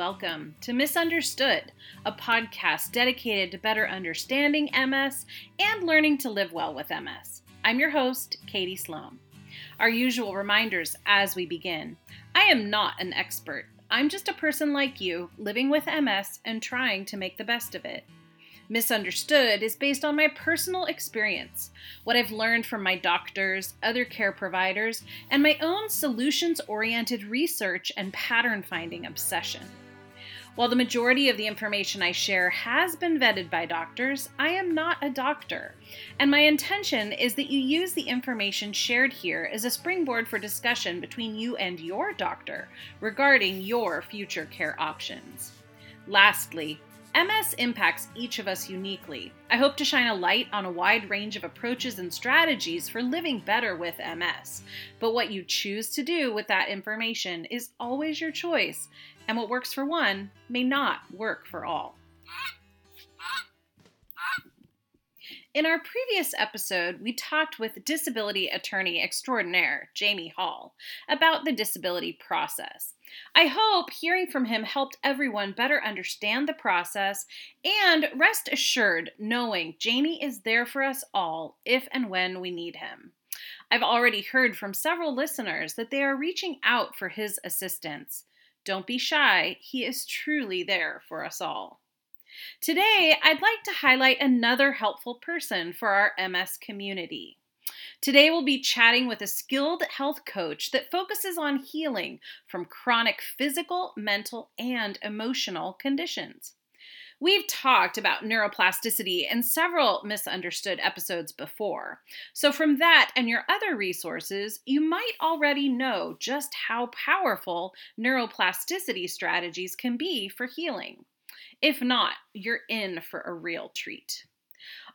welcome to Misunderstood, a podcast dedicated to better understanding MS and learning to live well with MS. I'm your host, Katie Sloan. Our usual reminders as we begin I am not an expert. I'm just a person like you, living with MS and trying to make the best of it. Misunderstood is based on my personal experience, what I've learned from my doctors, other care providers, and my own solutions oriented research and pattern finding obsession. While the majority of the information I share has been vetted by doctors, I am not a doctor. And my intention is that you use the information shared here as a springboard for discussion between you and your doctor regarding your future care options. Lastly, MS impacts each of us uniquely. I hope to shine a light on a wide range of approaches and strategies for living better with MS. But what you choose to do with that information is always your choice, and what works for one may not work for all. In our previous episode, we talked with disability attorney extraordinaire Jamie Hall about the disability process. I hope hearing from him helped everyone better understand the process and rest assured knowing Jamie is there for us all if and when we need him. I've already heard from several listeners that they are reaching out for his assistance. Don't be shy, he is truly there for us all. Today, I'd like to highlight another helpful person for our MS community. Today, we'll be chatting with a skilled health coach that focuses on healing from chronic physical, mental, and emotional conditions. We've talked about neuroplasticity in several misunderstood episodes before. So, from that and your other resources, you might already know just how powerful neuroplasticity strategies can be for healing. If not, you're in for a real treat.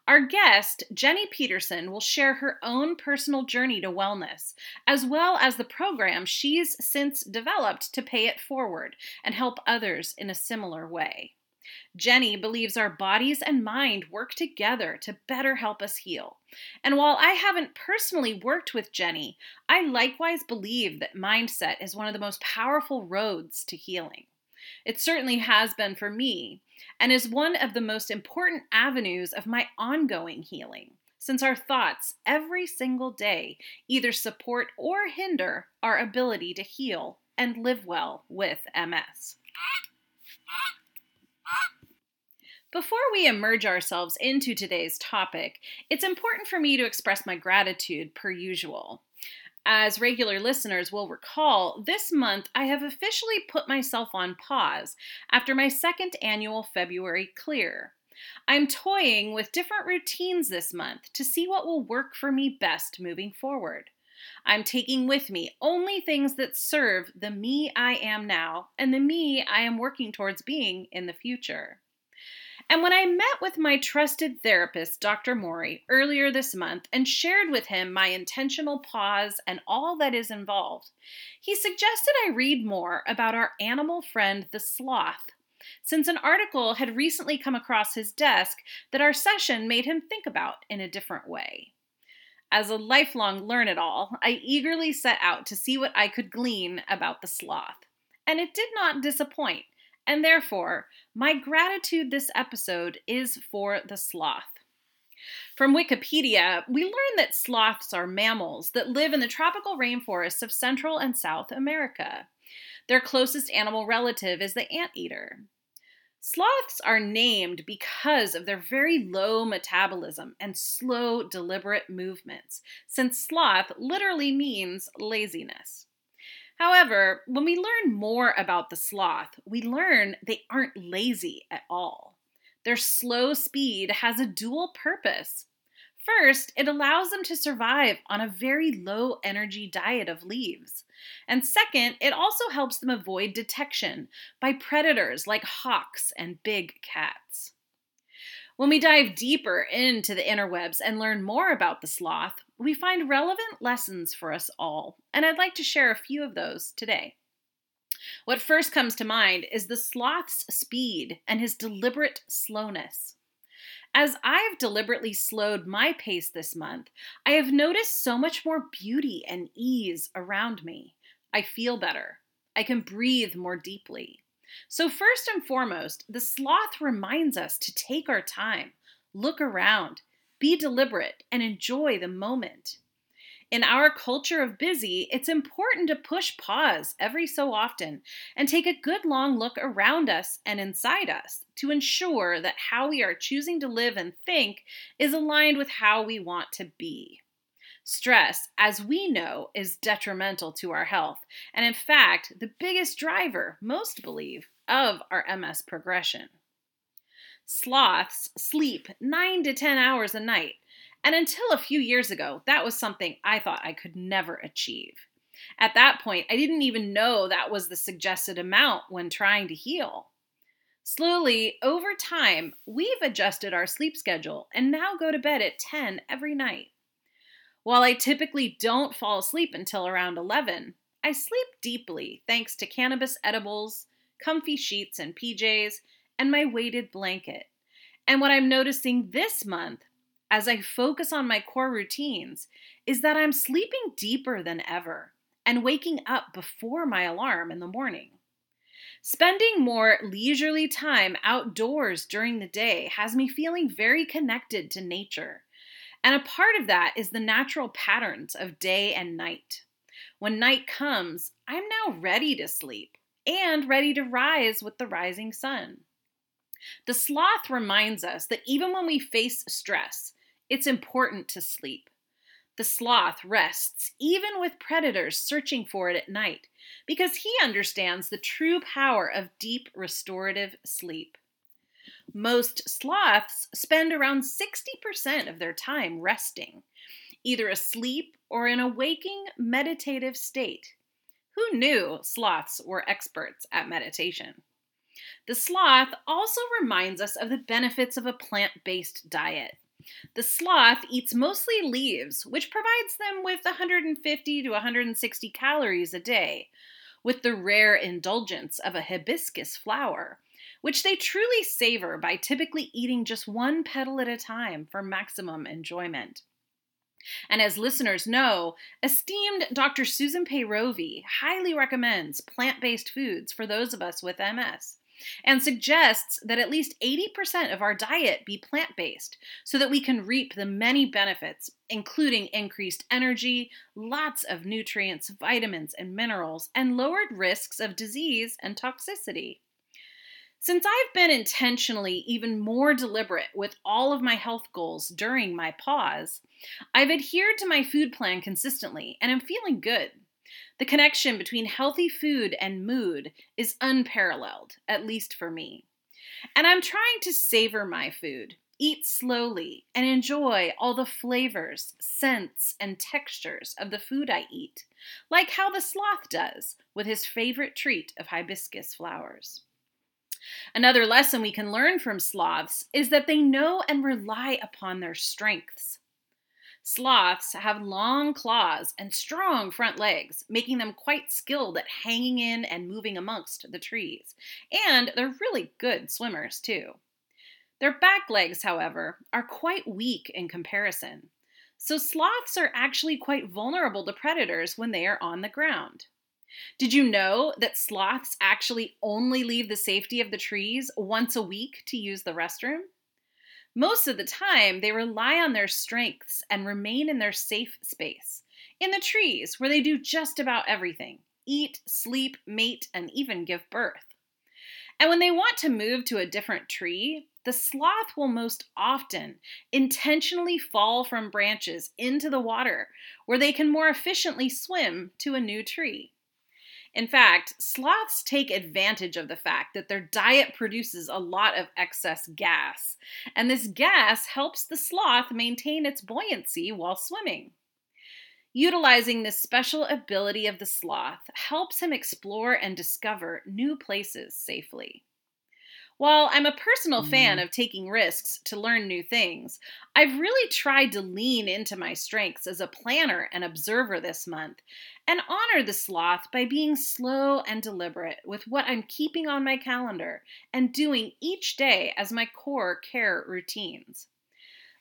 Our guest, Jenny Peterson, will share her own personal journey to wellness, as well as the program she's since developed to pay it forward and help others in a similar way. Jenny believes our bodies and mind work together to better help us heal. And while I haven't personally worked with Jenny, I likewise believe that mindset is one of the most powerful roads to healing. It certainly has been for me, and is one of the most important avenues of my ongoing healing, since our thoughts every single day either support or hinder our ability to heal and live well with MS. Before we emerge ourselves into today's topic, it's important for me to express my gratitude per usual. As regular listeners will recall, this month I have officially put myself on pause after my second annual February clear. I'm toying with different routines this month to see what will work for me best moving forward. I'm taking with me only things that serve the me I am now and the me I am working towards being in the future. And when I met with my trusted therapist, Dr. Mori, earlier this month and shared with him my intentional pause and all that is involved, he suggested I read more about our animal friend, the sloth, since an article had recently come across his desk that our session made him think about in a different way. As a lifelong learn it all, I eagerly set out to see what I could glean about the sloth. And it did not disappoint and therefore, my gratitude this episode is for the sloth. From Wikipedia, we learn that sloths are mammals that live in the tropical rainforests of Central and South America. Their closest animal relative is the anteater. Sloths are named because of their very low metabolism and slow, deliberate movements, since sloth literally means laziness. However, when we learn more about the sloth, we learn they aren't lazy at all. Their slow speed has a dual purpose. First, it allows them to survive on a very low energy diet of leaves. And second, it also helps them avoid detection by predators like hawks and big cats. When we dive deeper into the interwebs and learn more about the sloth, we find relevant lessons for us all, and I'd like to share a few of those today. What first comes to mind is the sloth's speed and his deliberate slowness. As I've deliberately slowed my pace this month, I have noticed so much more beauty and ease around me. I feel better. I can breathe more deeply. So, first and foremost, the sloth reminds us to take our time, look around, be deliberate, and enjoy the moment. In our culture of busy, it's important to push pause every so often and take a good long look around us and inside us to ensure that how we are choosing to live and think is aligned with how we want to be. Stress, as we know, is detrimental to our health, and in fact, the biggest driver, most believe, of our MS progression. Sloths sleep 9 to 10 hours a night, and until a few years ago, that was something I thought I could never achieve. At that point, I didn't even know that was the suggested amount when trying to heal. Slowly, over time, we've adjusted our sleep schedule and now go to bed at 10 every night. While I typically don't fall asleep until around 11, I sleep deeply thanks to cannabis edibles, comfy sheets and PJs, and my weighted blanket. And what I'm noticing this month as I focus on my core routines is that I'm sleeping deeper than ever and waking up before my alarm in the morning. Spending more leisurely time outdoors during the day has me feeling very connected to nature. And a part of that is the natural patterns of day and night. When night comes, I'm now ready to sleep and ready to rise with the rising sun. The sloth reminds us that even when we face stress, it's important to sleep. The sloth rests even with predators searching for it at night because he understands the true power of deep restorative sleep. Most sloths spend around 60% of their time resting, either asleep or in a waking meditative state. Who knew sloths were experts at meditation? The sloth also reminds us of the benefits of a plant based diet. The sloth eats mostly leaves, which provides them with 150 to 160 calories a day, with the rare indulgence of a hibiscus flower, which they truly savor by typically eating just one petal at a time for maximum enjoyment. And as listeners know, esteemed Dr. Susan Peyrovi highly recommends plant based foods for those of us with MS and suggests that at least 80% of our diet be plant based so that we can reap the many benefits, including increased energy, lots of nutrients, vitamins, and minerals, and lowered risks of disease and toxicity. Since I've been intentionally even more deliberate with all of my health goals during my pause, I've adhered to my food plan consistently and I'm feeling good. The connection between healthy food and mood is unparalleled, at least for me. And I'm trying to savor my food, eat slowly, and enjoy all the flavors, scents, and textures of the food I eat, like how the sloth does with his favorite treat of hibiscus flowers. Another lesson we can learn from sloths is that they know and rely upon their strengths. Sloths have long claws and strong front legs, making them quite skilled at hanging in and moving amongst the trees. And they're really good swimmers, too. Their back legs, however, are quite weak in comparison. So sloths are actually quite vulnerable to predators when they are on the ground. Did you know that sloths actually only leave the safety of the trees once a week to use the restroom? Most of the time, they rely on their strengths and remain in their safe space, in the trees where they do just about everything eat, sleep, mate, and even give birth. And when they want to move to a different tree, the sloth will most often intentionally fall from branches into the water where they can more efficiently swim to a new tree. In fact, sloths take advantage of the fact that their diet produces a lot of excess gas, and this gas helps the sloth maintain its buoyancy while swimming. Utilizing this special ability of the sloth helps him explore and discover new places safely. While I'm a personal mm-hmm. fan of taking risks to learn new things, I've really tried to lean into my strengths as a planner and observer this month and honor the sloth by being slow and deliberate with what I'm keeping on my calendar and doing each day as my core care routines.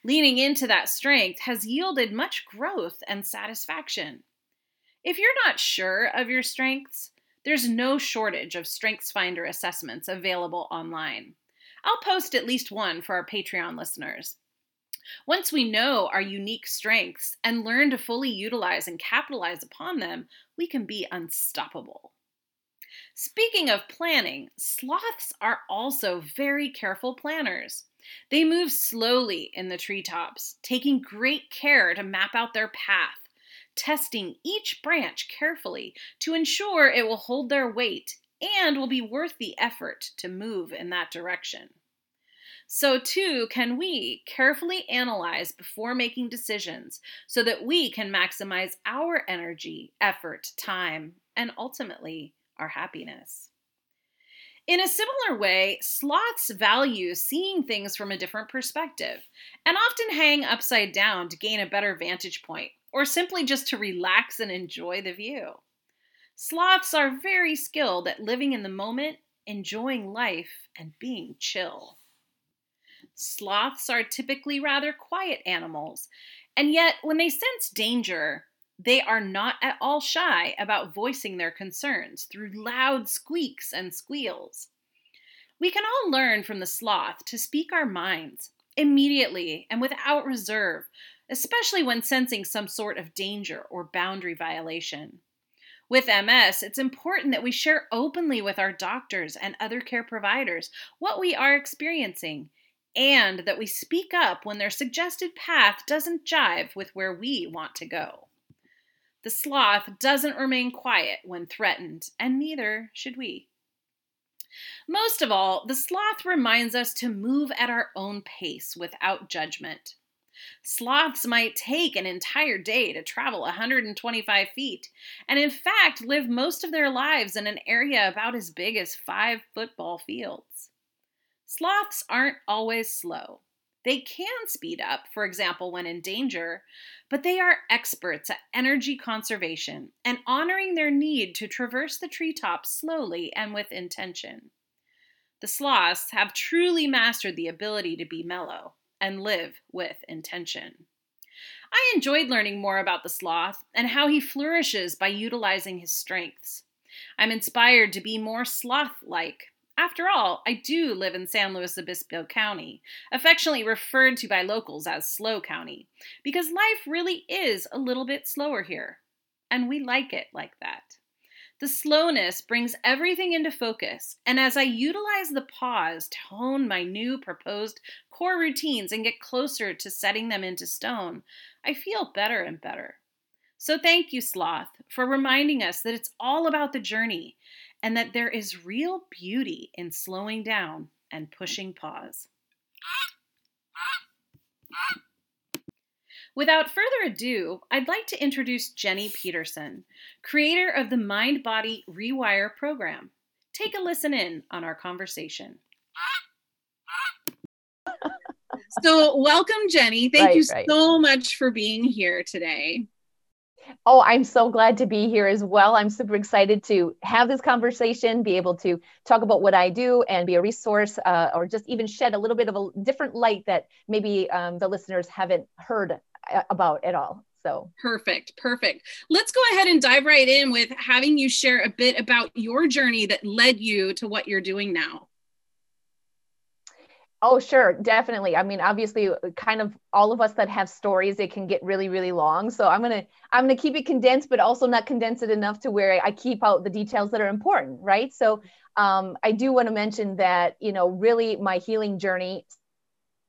Leaning into that strength has yielded much growth and satisfaction. If you're not sure of your strengths, There's no shortage of StrengthsFinder assessments available online. I'll post at least one for our Patreon listeners. Once we know our unique strengths and learn to fully utilize and capitalize upon them, we can be unstoppable. Speaking of planning, sloths are also very careful planners. They move slowly in the treetops, taking great care to map out their path, testing each branch carefully to ensure it will hold their weight and will be worth the effort to move in that direction. So, too, can we carefully analyze before making decisions so that we can maximize our energy, effort, time, and ultimately our happiness. In a similar way, sloths value seeing things from a different perspective and often hang upside down to gain a better vantage point or simply just to relax and enjoy the view. Sloths are very skilled at living in the moment, enjoying life, and being chill. Sloths are typically rather quiet animals, and yet when they sense danger, they are not at all shy about voicing their concerns through loud squeaks and squeals. We can all learn from the sloth to speak our minds immediately and without reserve, especially when sensing some sort of danger or boundary violation. With MS, it's important that we share openly with our doctors and other care providers what we are experiencing and that we speak up when their suggested path doesn't jive with where we want to go. The sloth doesn't remain quiet when threatened, and neither should we. Most of all, the sloth reminds us to move at our own pace without judgment. Sloths might take an entire day to travel 125 feet, and in fact live most of their lives in an area about as big as five football fields. Sloths aren't always slow. They can speed up, for example, when in danger, but they are experts at energy conservation and honoring their need to traverse the treetops slowly and with intention. The sloths have truly mastered the ability to be mellow and live with intention. I enjoyed learning more about the sloth and how he flourishes by utilizing his strengths. I'm inspired to be more sloth like after all, I do live in San Luis Obispo County, affectionately referred to by locals as Slow County, because life really is a little bit slower here, and we like it like that. The slowness brings everything into focus, and as I utilize the pause to hone my new proposed core routines and get closer to setting them into stone, I feel better and better. So thank you, Sloth, for reminding us that it's all about the journey and that there is real beauty in slowing down and pushing pause. Without further ado, I'd like to introduce Jenny Peterson, creator of the Mind Body Rewire program. Take a listen in on our conversation. so, welcome, Jenny. Thank right, you right. so much for being here today. Oh, I'm so glad to be here as well. I'm super excited to have this conversation, be able to talk about what I do and be a resource uh, or just even shed a little bit of a different light that maybe um, the listeners haven't heard about at all. So perfect, perfect. Let's go ahead and dive right in with having you share a bit about your journey that led you to what you're doing now. Oh, sure, definitely. I mean, obviously, kind of all of us that have stories, it can get really, really long. So I'm gonna I'm gonna keep it condensed, but also not condense it enough to where I keep out the details that are important, right? So um, I do want to mention that you know, really, my healing journey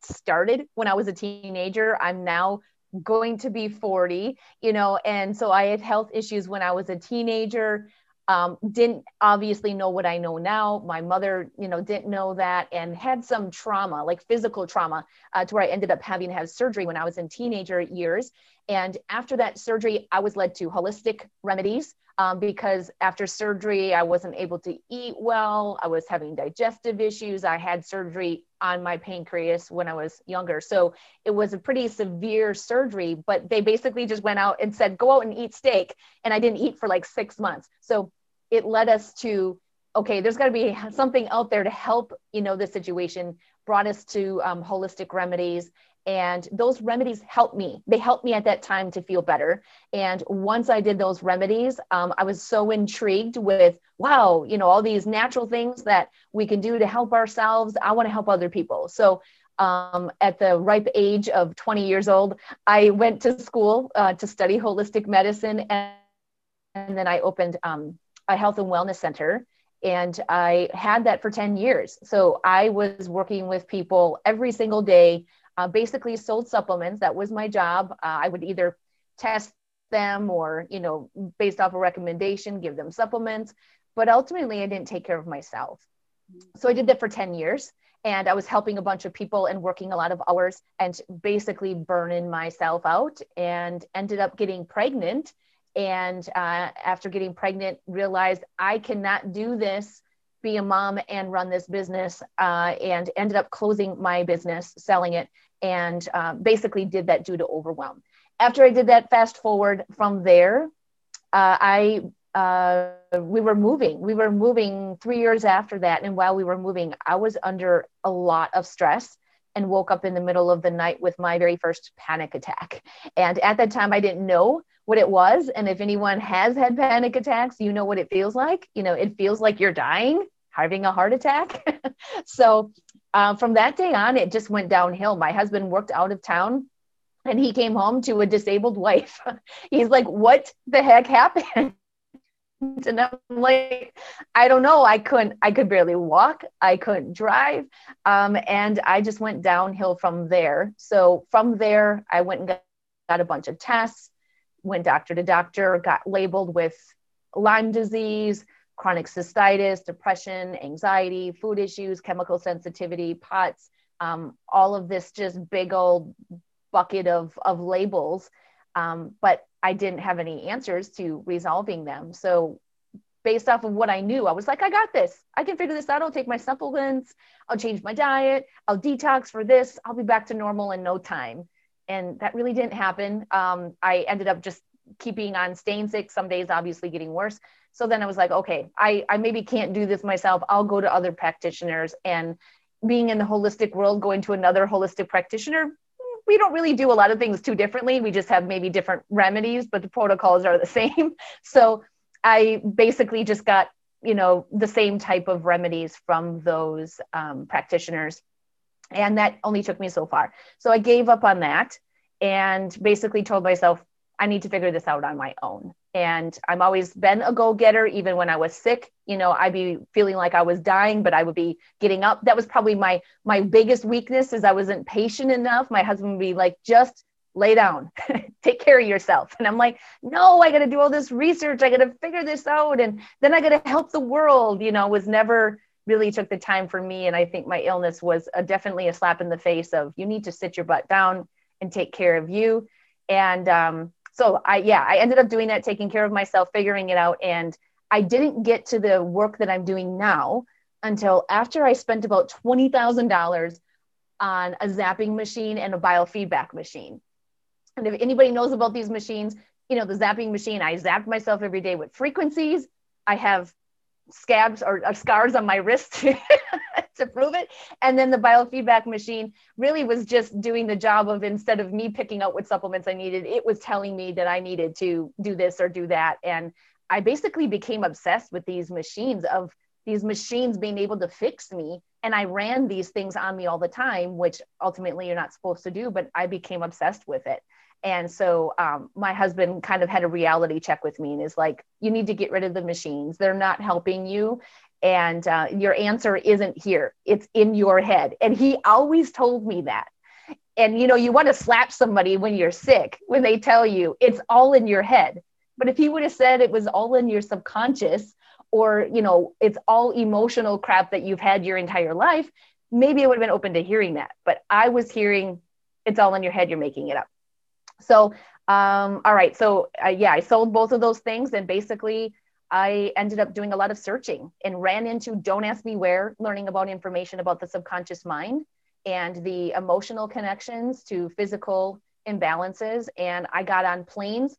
started when I was a teenager. I'm now going to be 40, you know, and so I had health issues when I was a teenager um, didn't obviously know what I know now. My mother, you know, didn't know that and had some trauma, like physical trauma, uh, to where I ended up having to have surgery when I was in teenager years. And after that surgery, I was led to holistic remedies um, because after surgery, I wasn't able to eat well. I was having digestive issues. I had surgery on my pancreas when I was younger. So it was a pretty severe surgery, but they basically just went out and said, go out and eat steak. And I didn't eat for like six months. So it led us to okay there's got to be something out there to help you know this situation brought us to um, holistic remedies And those remedies helped me. They helped me at that time to feel better. And once I did those remedies, um, I was so intrigued with, wow, you know, all these natural things that we can do to help ourselves. I want to help other people. So um, at the ripe age of 20 years old, I went to school uh, to study holistic medicine. And, and then I opened um, a health and wellness center and I had that for 10 years. So I was working with people every single day, uh, basically sold supplements. That was my job. Uh, I would either test them or, you know, based off a recommendation, give them supplements. But ultimately, I didn't take care of myself. So I did that for 10 years. And I was helping a bunch of people and working a lot of hours and basically burning myself out and ended up getting pregnant and uh, after getting pregnant realized i cannot do this be a mom and run this business uh, and ended up closing my business selling it and uh, basically did that due to overwhelm after i did that fast forward from there uh, i uh, we were moving we were moving three years after that and while we were moving i was under a lot of stress and woke up in the middle of the night with my very first panic attack and at that time i didn't know what it was. And if anyone has had panic attacks, you know what it feels like. You know, it feels like you're dying, having a heart attack. so uh, from that day on, it just went downhill. My husband worked out of town and he came home to a disabled wife. He's like, What the heck happened? and I'm like, I don't know. I couldn't, I could barely walk. I couldn't drive. Um, and I just went downhill from there. So from there, I went and got, got a bunch of tests went doctor to doctor, got labeled with Lyme disease, chronic cystitis, depression, anxiety, food issues, chemical sensitivity, POTS, um, all of this just big old bucket of, of labels. Um, but I didn't have any answers to resolving them. So, based off of what I knew, I was like, I got this. I can figure this out. I'll take my supplements. I'll change my diet. I'll detox for this. I'll be back to normal in no time and that really didn't happen. Um, I ended up just keeping on staying sick. Some days, obviously, getting worse. So then I was like, okay, I, I maybe can't do this myself. I'll go to other practitioners. And being in the holistic world, going to another holistic practitioner, we don't really do a lot of things too differently. We just have maybe different remedies, but the protocols are the same. So I basically just got, you know, the same type of remedies from those um, practitioners and that only took me so far. So I gave up on that and basically told myself, I need to figure this out on my own. And I'm always been a go getter, even when I was sick. You know, I'd be feeling like I was dying, but I would be getting up. That was probably my my biggest weakness is I wasn't patient enough. My husband would be like, just lay down, take care of yourself. And I'm like, no, I got to do all this research. I got to figure this out. And then I got to help the world, you know, was never really took the time for me. And I think my illness was a, definitely a slap in the face of you need to sit your butt down and take care of you. And um, so I, yeah, I ended up doing that, taking care of myself, figuring it out. And I didn't get to the work that I'm doing now until after I spent about $20,000 on a zapping machine and a biofeedback machine. And if anybody knows about these machines, you know, the zapping machine, I zapped myself every day with frequencies. I have scabs or, or scars on my wrist to prove it. And then the biofeedback machine really was just doing the job of instead of me picking out what supplements I needed, it was telling me that I needed to do this or do that. And I basically became obsessed with these machines of these machines being able to fix me. And I ran these things on me all the time, which ultimately you're not supposed to do, but I became obsessed with it. And so um, my husband kind of had a reality check with me and is like, you need to get rid of the machines. They're not helping you. And uh, your answer isn't here, it's in your head. And he always told me that. And you know, you want to slap somebody when you're sick when they tell you it's all in your head. But if he would have said it was all in your subconscious, or you know, it's all emotional crap that you've had your entire life, maybe I would have been open to hearing that. But I was hearing it's all in your head, you're making it up. So, um, all right. So, uh, yeah, I sold both of those things. And basically, I ended up doing a lot of searching and ran into Don't Ask Me Where, learning about information about the subconscious mind and the emotional connections to physical imbalances. And I got on planes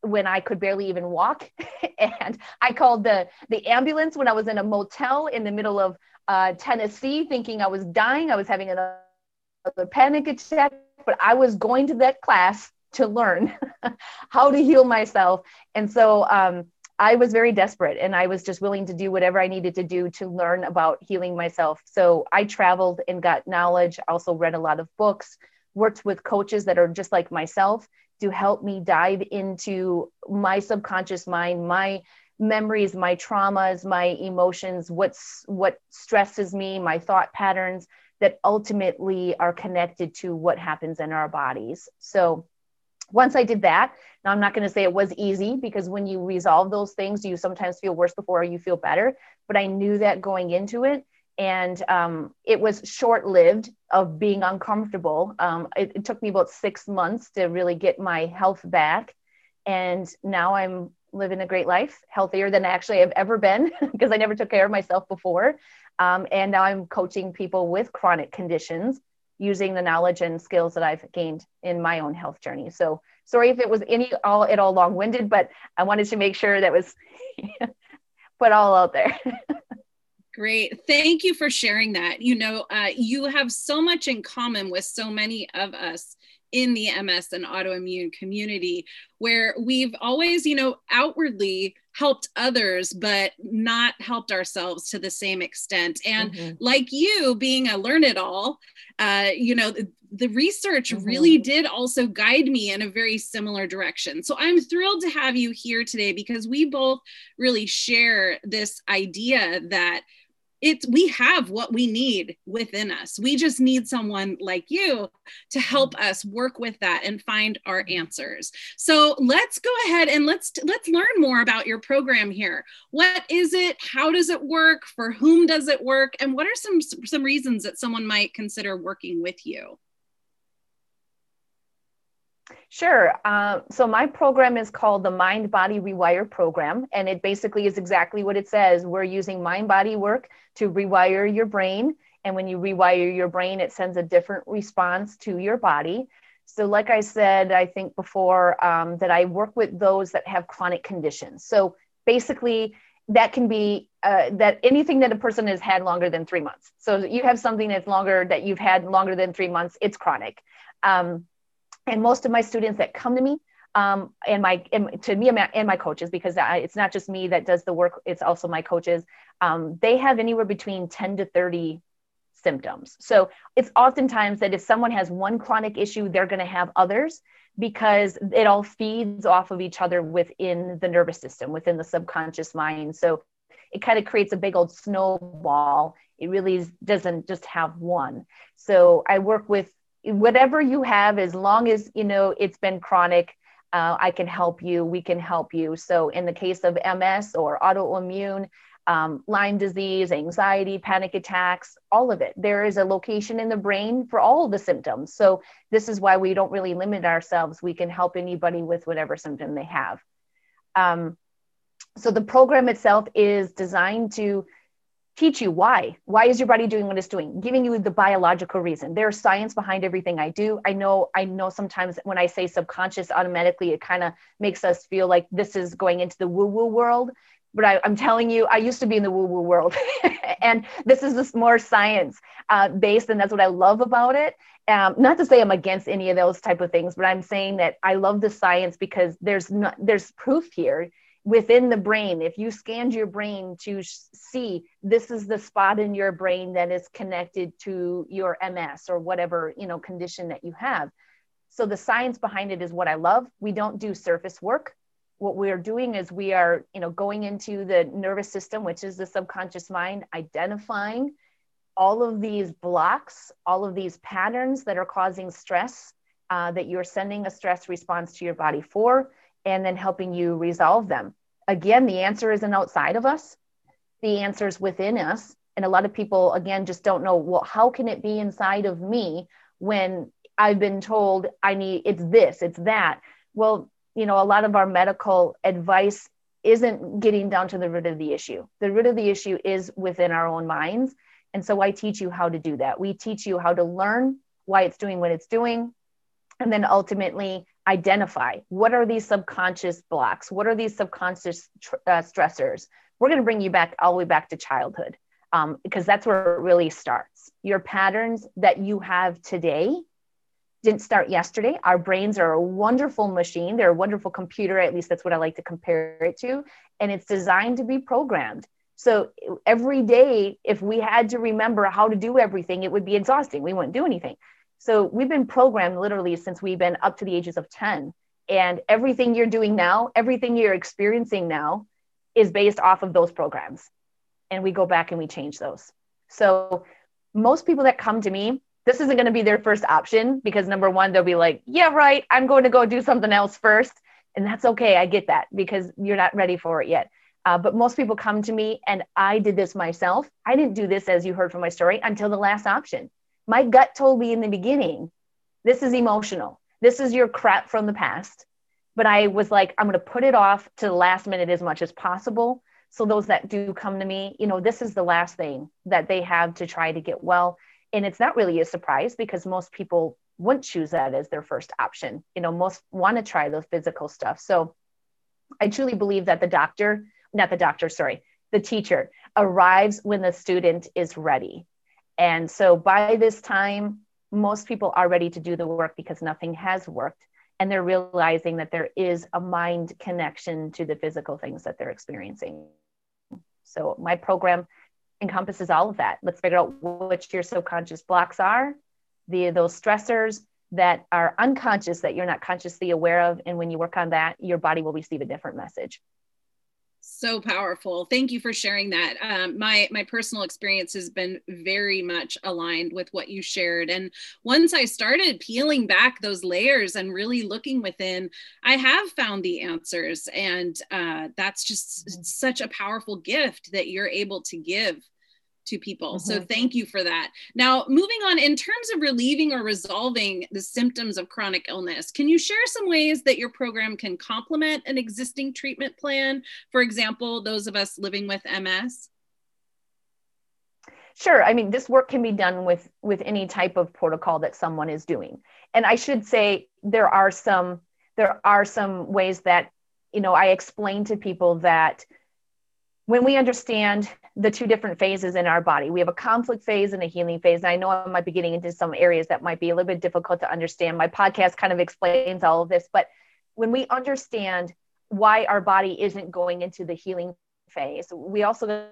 when I could barely even walk. and I called the, the ambulance when I was in a motel in the middle of uh, Tennessee, thinking I was dying. I was having another panic attack but I was going to that class to learn how to heal myself. And so um, I was very desperate and I was just willing to do whatever I needed to do to learn about healing myself. So I traveled and got knowledge, also read a lot of books, worked with coaches that are just like myself to help me dive into my subconscious mind, my memories, my traumas, my emotions, what's what stresses me, my thought patterns that ultimately are connected to what happens in our bodies. So once I did that, now I'm not going to say it was easy because when you resolve those things, you sometimes feel worse before you feel better. But I knew that going into it. And um, it was short lived of being uncomfortable. Um, it, it took me about six months to really get my health back. And now I'm living a great life, healthier than actually I've ever been because I never took care of myself before. Um, and now I'm coaching people with chronic conditions using the knowledge and skills that I've gained in my own health journey. So sorry if it was any all at all long winded, but I wanted to make sure that was put all out there. Great. Thank you for sharing that. You know, uh, you have so much in common with so many of us in the MS and autoimmune community where we've always, you know, outwardly helped others, but not helped ourselves to the same extent. And mm-hmm. like you, being a learn it all, uh, you know, the, the research mm-hmm. really did also guide me in a very similar direction. So I'm thrilled to have you here today because we both really share this idea that it's we have what we need within us. We just need someone like you to help us work with that and find our answers. So let's go ahead and let's let's learn more about your program here. What is it? How does it work? For whom does it work? And what are some some reasons that someone might consider working with you Sure. Uh, so my program is called the Mind Body Rewire Program, and it basically is exactly what it says. We're using mind body work to rewire your brain. And when you rewire your brain, it sends a different response to your body. So, like I said, I think before um, that I work with those that have chronic conditions. So, basically, that can be uh, that anything that a person has had longer than three months. So, you have something that's longer that you've had longer than three months, it's chronic. Um, and most of my students that come to me um, and my and to me and my coaches because I, it's not just me that does the work it's also my coaches um, they have anywhere between 10 to 30 symptoms. So it's oftentimes that if someone has one chronic issue they're going to have others because it all feeds off of each other within the nervous system within the subconscious mind. So it kind of creates a big old snowball. It really doesn't just have one. So i work with whatever you have, as long as you know it's been chronic, uh, I can help you. We can help you. So, in the case of MS or autoimmune, um, Lyme disease, anxiety, panic attacks, all of it. There is a location in the brain for all the symptoms. So, this is why we don't really limit ourselves. We can help anybody with whatever symptom they have. Um, so, the program itself is designed to teach you why. Why is your body doing what it's doing? Giving you the biological reason. There's science behind everything I do. I know, I know sometimes when I say subconscious, automatically it kind of makes us feel like this is going into the woo-woo world. But I, am telling you, I used to be in the woo-woo world. and this is just more science uh, based, and that's what I love about it. Um, not to say I'm against any of those type of things, but I'm saying that I love the science because there's not there's proof here within the brain. If you scanned your brain to see this is the spot in your brain that is connected to your ms or whatever you know condition that you have. So the science behind it is what i love. We don't do surface work. What we're doing is we are you know going into the nervous system which is the subconscious mind identifying all of these blocks all of these patterns that are causing stress uh, that you're sending a stress response to your body for and then helping you resolve them. Again, the answer isn't outside of us, the answer is within us. And a lot of people, again, just don't know, well, how can it be inside of me when I've been told I need it's this, it's that? Well, you know, a lot of our medical advice isn't getting down to the root of the issue. The root of the issue is within our own minds. And so I teach you how to do that. We teach you how to learn why it's doing what it's doing. And then ultimately identify what are these subconscious blocks what are these subconscious tr- uh, stressors we're going to bring you back all the way back to childhood um, because that's where it really starts your patterns that you have today didn't start yesterday. Our brains are a wonderful machine. They're a wonderful computer. At least that's what I like to compare it to. And it's designed to be programmed. So every day, if we had to remember how to do everything, it would be exhausting. We wouldn't do anything. So we've been programmed literally since we've been up to the ages of 10. And everything you're doing now, everything you're experiencing now is based off of those programs. And we go back and we change those. So most people that come to me, this isn't going to be their first option because number one, they'll be like, yeah, right, I'm going to go do something else first. And that's okay. I get that because you're not ready for it yet. Uh, but most people come to me and I did this myself. I didn't do this, as you heard from my story, until the last option. My gut told me in the beginning, this is emotional. This is your crap from the past. But I was like, I'm going to put it off to the last minute as much as possible. So those that do come to me, you know, this is the last thing that they have to try to get well and it's not really a surprise because most people wouldn't choose that as their first option you know most want to try the physical stuff so i truly believe that the doctor not the doctor sorry the teacher arrives when the student is ready and so by this time most people are ready to do the work because nothing has worked and they're realizing that there is a mind connection to the physical things that they're experiencing so my program encompasses all of that. Let's figure out which your subconscious blocks are, the those stressors that are unconscious that you're not consciously aware of. And when you work on that, your body will receive a different message so powerful. Thank you for sharing that. Um, my my personal experience has been very much aligned with what you shared. And once i started peeling back those layers and really looking within i have found the answers. And uh, that's just mm-hmm. such a powerful gift that you're able to give to people. Mm-hmm. So thank you for that. Now, moving on, in terms of relieving or resolving the symptoms of chronic illness, can you share some ways that your program can complement an existing treatment plan? For example, those of us living with MS? Sure. I mean, this work can be done with with any type of protocol that someone is doing. And I should say there are some there are some ways that you know I explain to people that when we understand the two different phases in our body. We have a conflict phase and a healing phase. And I know I might be getting into some areas that might be a little bit difficult to understand. My podcast kind of explains all of this, but when we understand why our body isn't going into the healing phase, we also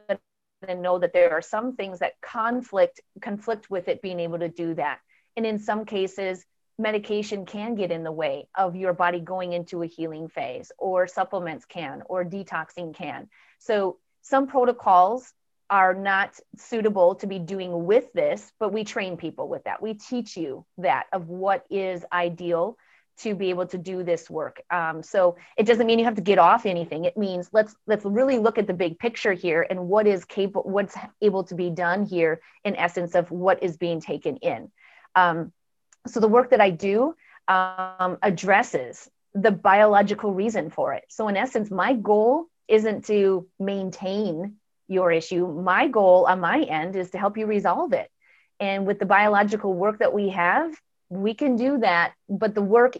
know that there are some things that conflict conflict with it being able to do that. And in some cases, medication can get in the way of your body going into a healing phase, or supplements can, or detoxing can. So some protocols are not suitable to be doing with this, but we train people with that. We teach you that of what is ideal to be able to do this work. Um, so it doesn't mean you have to get off anything. It means let's let's really look at the big picture here and what is capable, what's able to be done here in essence of what is being taken in. Um, so the work that I do um, addresses the biological reason for it. So in essence, my goal isn't to maintain your issue. My goal on my end is to help you resolve it. And with the biological work that we have, we can do that, but the work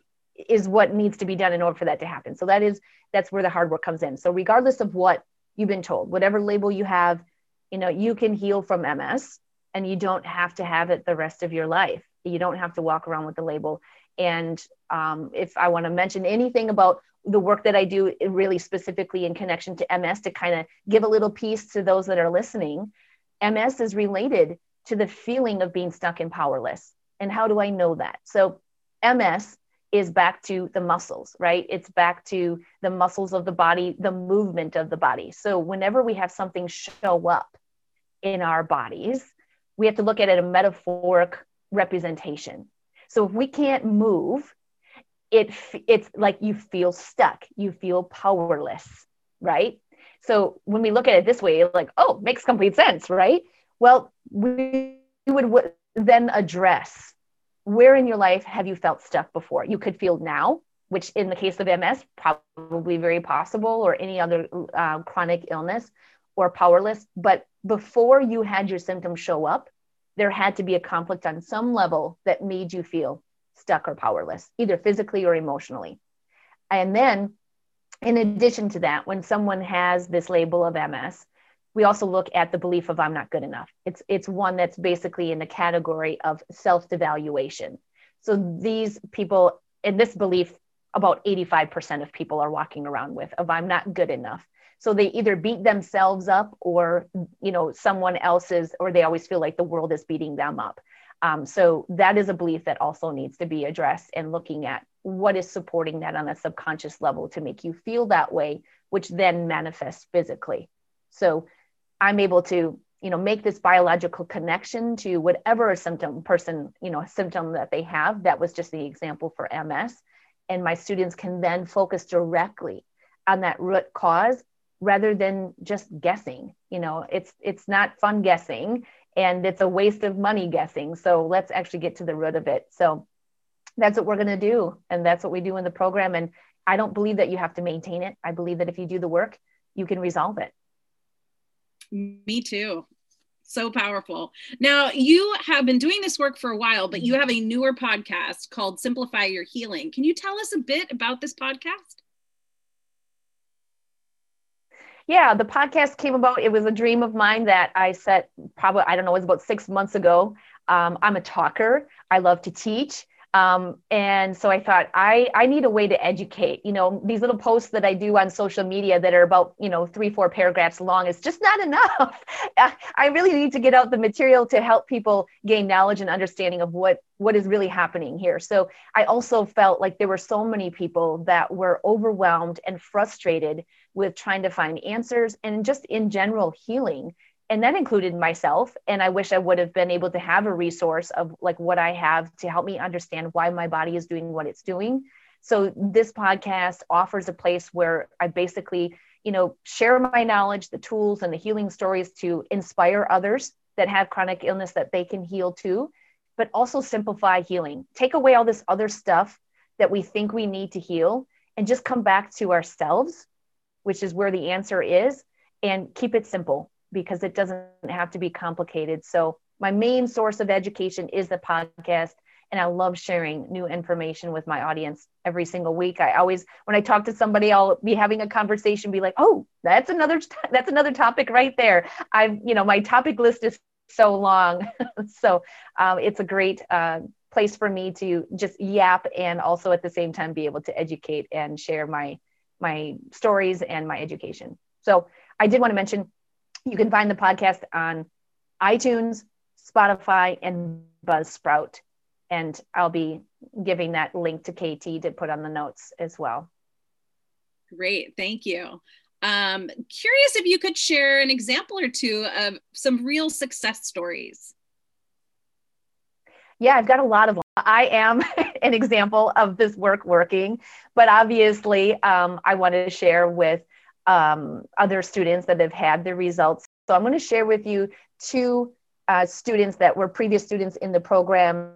is what needs to be done in order for that to happen. So that is that's where the hard work comes in. So regardless of what you've been told, whatever label you have, you know, you can heal from MS and you don't have to have it the rest of your life. You don't have to walk around with the label. And um, if I want to mention anything about the work that I do really specifically in connection to MS to kind of give a little piece to those that are listening. MS is related to the feeling of being stuck and powerless. And how do I know that? So, MS is back to the muscles, right? It's back to the muscles of the body, the movement of the body. So, whenever we have something show up in our bodies, we have to look at it a metaphoric representation. So, if we can't move, it it's like you feel stuck you feel powerless right? So when we look at it this way like oh makes complete sense right? Well we would then address where in your life have you felt stuck before? You could feel now which in the case of ms probably very possible or any other uh, chronic illness or powerless but before you had your symptoms show up there had to be a conflict on some level that made you feel stuck or powerless, either physically or emotionally. And then, in addition to that, when someone has this label of MS, we also look at the belief of I'm not good enough. It's it's one that's basically in the category of self-devaluation. So these people, in this belief, about 85% of people are walking around with of I'm not good enough. So they either beat themselves up or, you know, someone else's, or they always feel like the world is beating them up. Um, so that is a belief that also needs to be addressed and looking at what is supporting that on a subconscious level to make you feel that way, which then manifests physically. So I'm able to, you know, make this biological connection to whatever symptom person, you know, symptom that they have. That was just the example for MS. And my students can then focus directly on that root cause rather than just guessing. You know, it's it's not fun guessing and it's a waste of money guessing. So let's actually get to the root of it. So that's what we're going to do and that's what we do in the program and I don't believe that you have to maintain it. I believe that if you do the work, you can resolve it. Me too. So powerful. Now, you have been doing this work for a while, but you have a newer podcast called Simplify Your Healing. Can you tell us a bit about this podcast? Yeah, the podcast came about. It was a dream of mine that I set probably, I don't know, it was about six months ago. Um, I'm a talker, I love to teach. Um, and so I thought I, I need a way to educate, you know, these little posts that I do on social media that are about, you know, three, four paragraphs long is just not enough. I really need to get out the material to help people gain knowledge and understanding of what, what is really happening here. So I also felt like there were so many people that were overwhelmed and frustrated with trying to find answers and just in general healing. And that included myself. And i wish i would have been able to have a resource of like what i have to help me understand why my body is doing what it's doing. So this podcast offers a place where i basically you know share my knowledge the tools and the healing stories to inspire others that have chronic illness that they can heal too but also simplify healing. Take away all this other stuff that we think we need to heal and just come back to ourselves which is where the answer is and keep it simple because it doesn't have to be complicated. So, my main source of education is the podcast. And I love sharing new information with my audience every single week. I always, when I talk to somebody, I'll be having a conversation, be like, oh, that's another, that's another topic right there. I've, you know, my topic list is so long. so um, it's a great uh, place for me to just yap and also at the same time be able to educate and share my, my stories and my education. So I did want to mention you can find the podcast on iTunes, Spotify, and Buzzsprout. And I'll be giving that link to KT to put on the notes as well. Great. Thank you. Um, curious if you could share an example or two of some real success stories. Yeah, I've got a lot of. I am an example of this work working, but obviously, um, I wanted to share with um, other students that have had the results. So I'm going to share with you two uh, students that were previous students in the program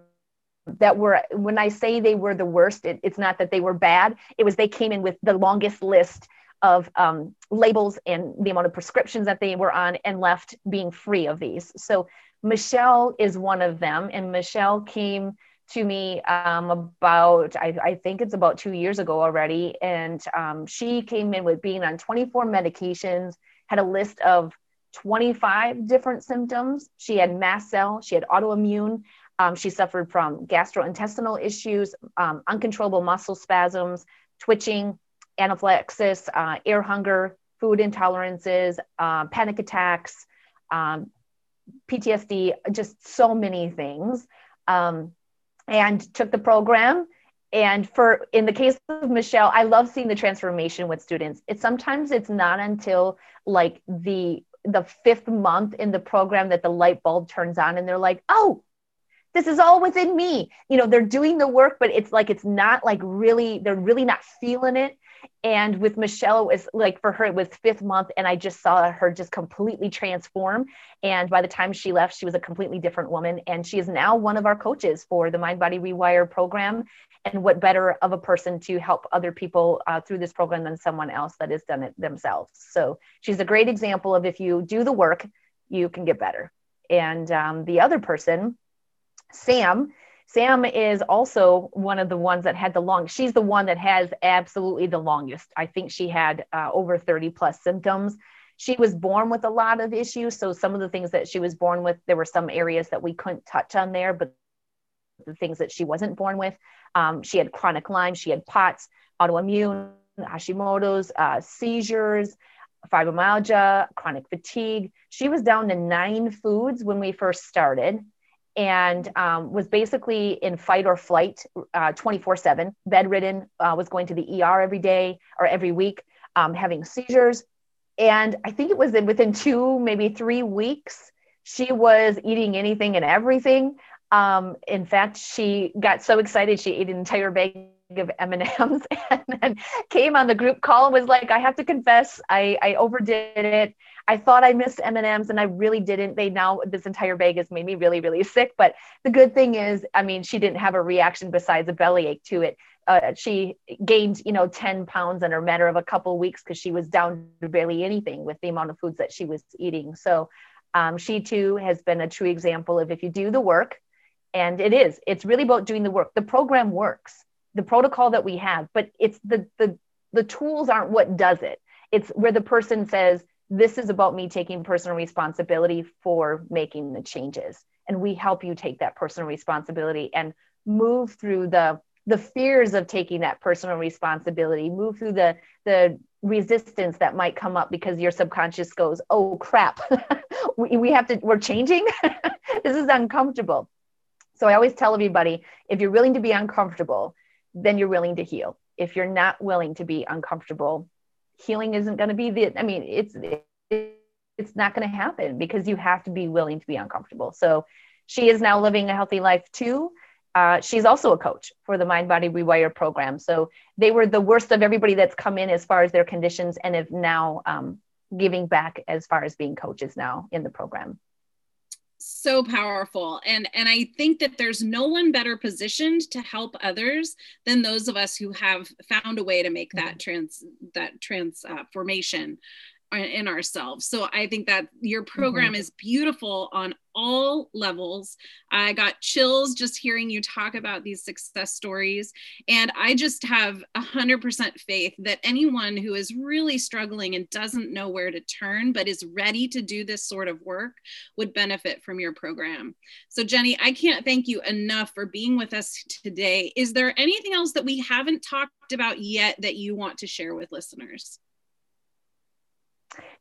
that were when i say they were the worst it, it's not that they were bad it was they came in with the longest list of um, labels and the amount of prescriptions that they were on and left being free of these so michelle is one of them and michelle came to me um, about, I, I, think it's about two years ago already. And um, she came in with being on 24 medications, had a list of 25 different symptoms. She had mast cell, she had autoimmune, um, she suffered from gastrointestinal issues, um, uncontrollable muscle spasms, twitching, anaphylaxis, uh, air hunger, food intolerances, uh, panic attacks, um, PTSD, just so many things. Um, and took the program and for in the case of michelle i love seeing the transformation with students it's sometimes it's not until like the the fifth month in the program that the light bulb turns on and they're like oh this is all within me you know they're doing the work but it's like it's not like really they're really not feeling it and with Michelle, it was like for her, it was fifth month, and I just saw her just completely transform. And by the time she left, she was a completely different woman. And she is now one of our coaches for the Mind Body Rewire program. And what better of a person to help other people uh, through this program than someone else that has done it themselves? So she's a great example of if you do the work, you can get better. And um, the other person, Sam, Sam is also one of the ones that had the long. She's the one that has absolutely the longest. I think she had uh, over 30 plus symptoms. She was born with a lot of issues. So some of the things that she was born with, there were some areas that we couldn't touch on there, but the things that she wasn't born with. Um, she had chronic Lyme, she had POTS, autoimmune, Hashimoto's, uh, seizures, fibromyalgia, chronic fatigue. She was down to nine foods when we first started and um, was basically in fight or flight uh, 24 7, bedridden, uh, was going to the ER every day or every week, um, having seizures. And I think it was within two, maybe three weeks, she was eating anything and everything. Um, in fact, she got so excited she ate an entire bag of M&Ms and then came on the group call and was like, I have to confess, I, I overdid it. I thought I missed M&Ms and I really didn't. They now, this entire bag has made me really, really sick. But the good thing is, I mean, she didn't have a reaction besides a bellyache to it. Uh, she gained, you know, 10 pounds in a matter of a couple of weeks because she was down to barely anything with the amount of foods that she was eating. So um, she too has been a true example of if you do the work, and it is, it's really about doing the work. The program works, the protocol that we have, but it's the the the tools aren't what does it. It's where the person says, this is about me taking personal responsibility for making the changes. And we help you take that personal responsibility and move through the the fears of taking that personal responsibility move through the the resistance that might come up because your subconscious goes oh crap. We, we have to we're changing. This is uncomfortable. So i always tell everybody if you're willing to be uncomfortable then you're willing to heal. If you're not willing to be uncomfortable healing isn't going to be the i mean it's it's not going to happen because you have to be willing to be uncomfortable. So she is now living a healthy life too. Uh, she's also a coach for the mind body rewire program. So they were the worst of everybody that's come in as far as their conditions and have now um, giving back as far as being coaches now in the program so powerful and and i think that there's no one better positioned to help others than those of us who have found a way to make that mm-hmm. trans that transformation in ourselves. So I think that your program mm-hmm. is beautiful on all levels. I got chills just hearing you talk about these success stories. And I just have a hundred percent faith that anyone who is really struggling and doesn't know where to turn, but is ready to do this sort of work would benefit from your program. So Jenny, I can't thank you enough for being with us today. Is there anything else that we haven't talked about yet that you want to share with listeners?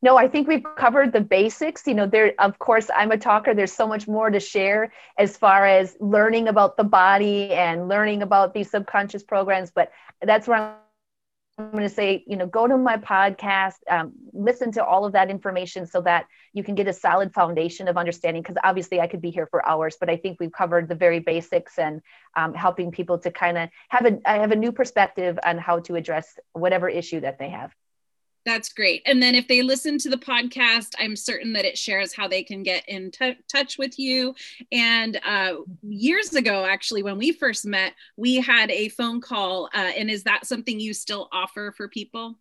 No, I think we've covered the basics. You know, there, of course, I'm a talker. There's so much more to share as far as learning about the body and learning about these subconscious programs. But that's where I'm I'm going to say, you know, go to my podcast, um, listen to all of that information so that you can get a solid foundation of understanding. Because obviously, I could be here for hours, but I think we've covered the very basics and um, helping people to kind of have a have a new perspective on how to address whatever issue that they have. That's great. And then if they listen to the podcast, I'm certain that it shares how they can get in t- touch with you. And uh, years ago, actually, when we first met, we had a phone call. Uh, and is that something you still offer for people?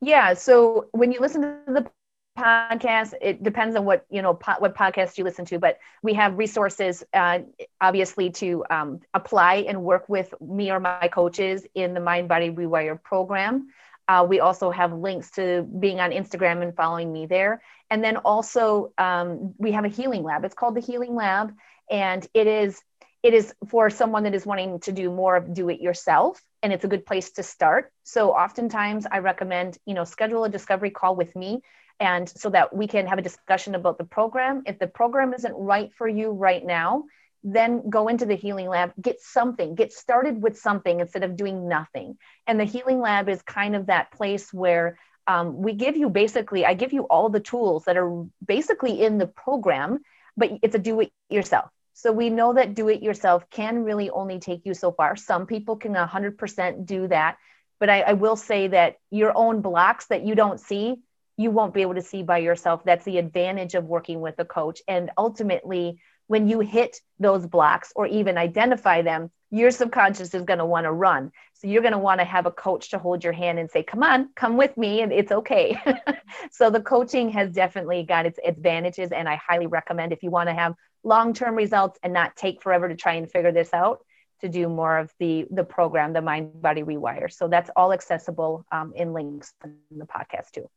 Yeah. So when you listen to the podcast it depends on what you know po- what podcast you listen to but we have resources uh, obviously to um, apply and work with me or my coaches in the mind body rewire program uh, we also have links to being on Instagram and following me there. And then also um, we have a healing lab. It's called the Healing Lab, and it is it is for someone that is wanting to do more of do it yourself. And it's a good place to start. So oftentimes i recommend you know schedule a discovery call with me. And so that we can have a discussion about the program. If the program isn't right for you right now then go into the healing lab, get something, get started with something instead of doing nothing. And the healing lab is kind of that place where um, we give you basically, I give you all the tools that are basically in the program, but it's a do it yourself. So we know that do it yourself can really only take you so far. Some people can 100% do that. But I, I will say that your own blocks that you don't see, you won't be able to see by yourself. That's the advantage of working with a coach. And ultimately, when you hit those blocks or even identify them, your subconscious is going to want to run. So you're going to want to have a coach to hold your hand and say, "Come on, come with me, and it's okay." so the coaching has definitely got its advantages, and I highly recommend if you want to have long-term results and not take forever to try and figure this out, to do more of the the program, the Mind Body Rewire. So that's all accessible um, in links in the podcast too.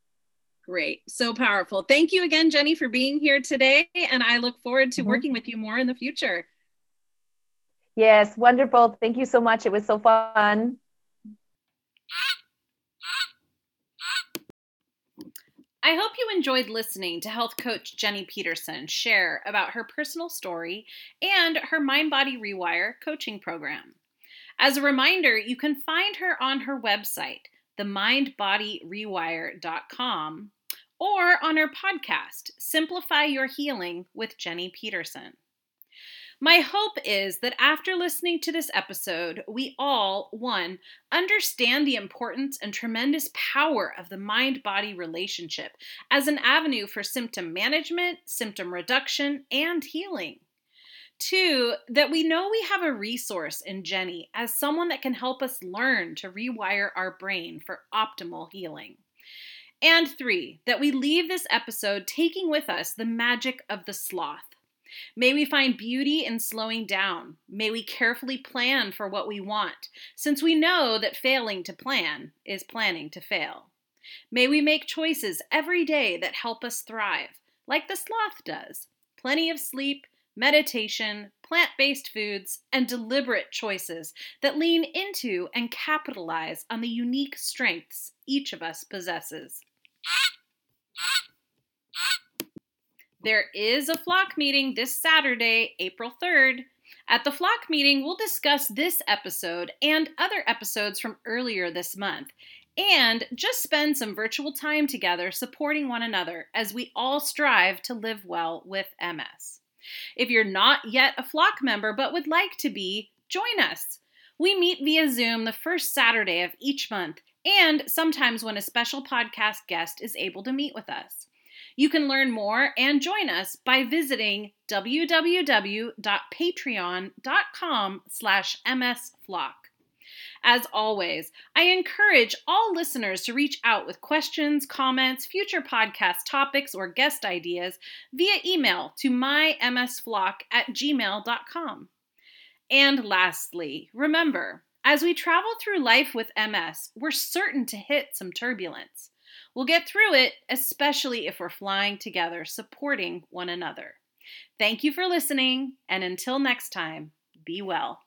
Great. So powerful. Thank you again, Jenny, for being here today. And I look forward to mm-hmm. working with you more in the future. Yes, wonderful. Thank you so much. It was so fun. I hope you enjoyed listening to health coach Jenny Peterson share about her personal story and her Mind Body Rewire coaching program. As a reminder, you can find her on her website, themindbodyrewire.com, or on her podcast, Simplify Your Healing with Jenny Peterson. My hope is that after listening to this episode, we all, one, understand the importance and tremendous power of the mind body relationship as an avenue for symptom management, symptom reduction, and healing. Two, that we know we have a resource in Jenny as someone that can help us learn to rewire our brain for optimal healing. And three, that we leave this episode taking with us the magic of the sloth May we find beauty in slowing down. May we carefully plan for what we want, since we know that failing to plan is planning to fail. May we make choices every day that help us thrive, like the sloth does. Plenty of sleep, meditation, plant based foods, and deliberate choices that lean into and capitalize on the unique strengths each of us possesses. There is a flock meeting this Saturday, April 3rd. At the flock meeting, we'll discuss this episode and other episodes from earlier this month and just spend some virtual time together supporting one another as we all strive to live well with MS. If you're not yet a flock member but would like to be, join us. We meet via Zoom the first Saturday of each month and sometimes when a special podcast guest is able to meet with us. You can learn more and join us by visiting www.patreon.com slash msflock. As always, I encourage all listeners to reach out with questions, comments, future podcast topics, or guest ideas via email to mymsflock at gmail.com. And lastly, remember, as we travel through life with MS, we're certain to hit some turbulence. We'll get through it, especially if we're flying together, supporting one another. Thank you for listening, and until next time, be well.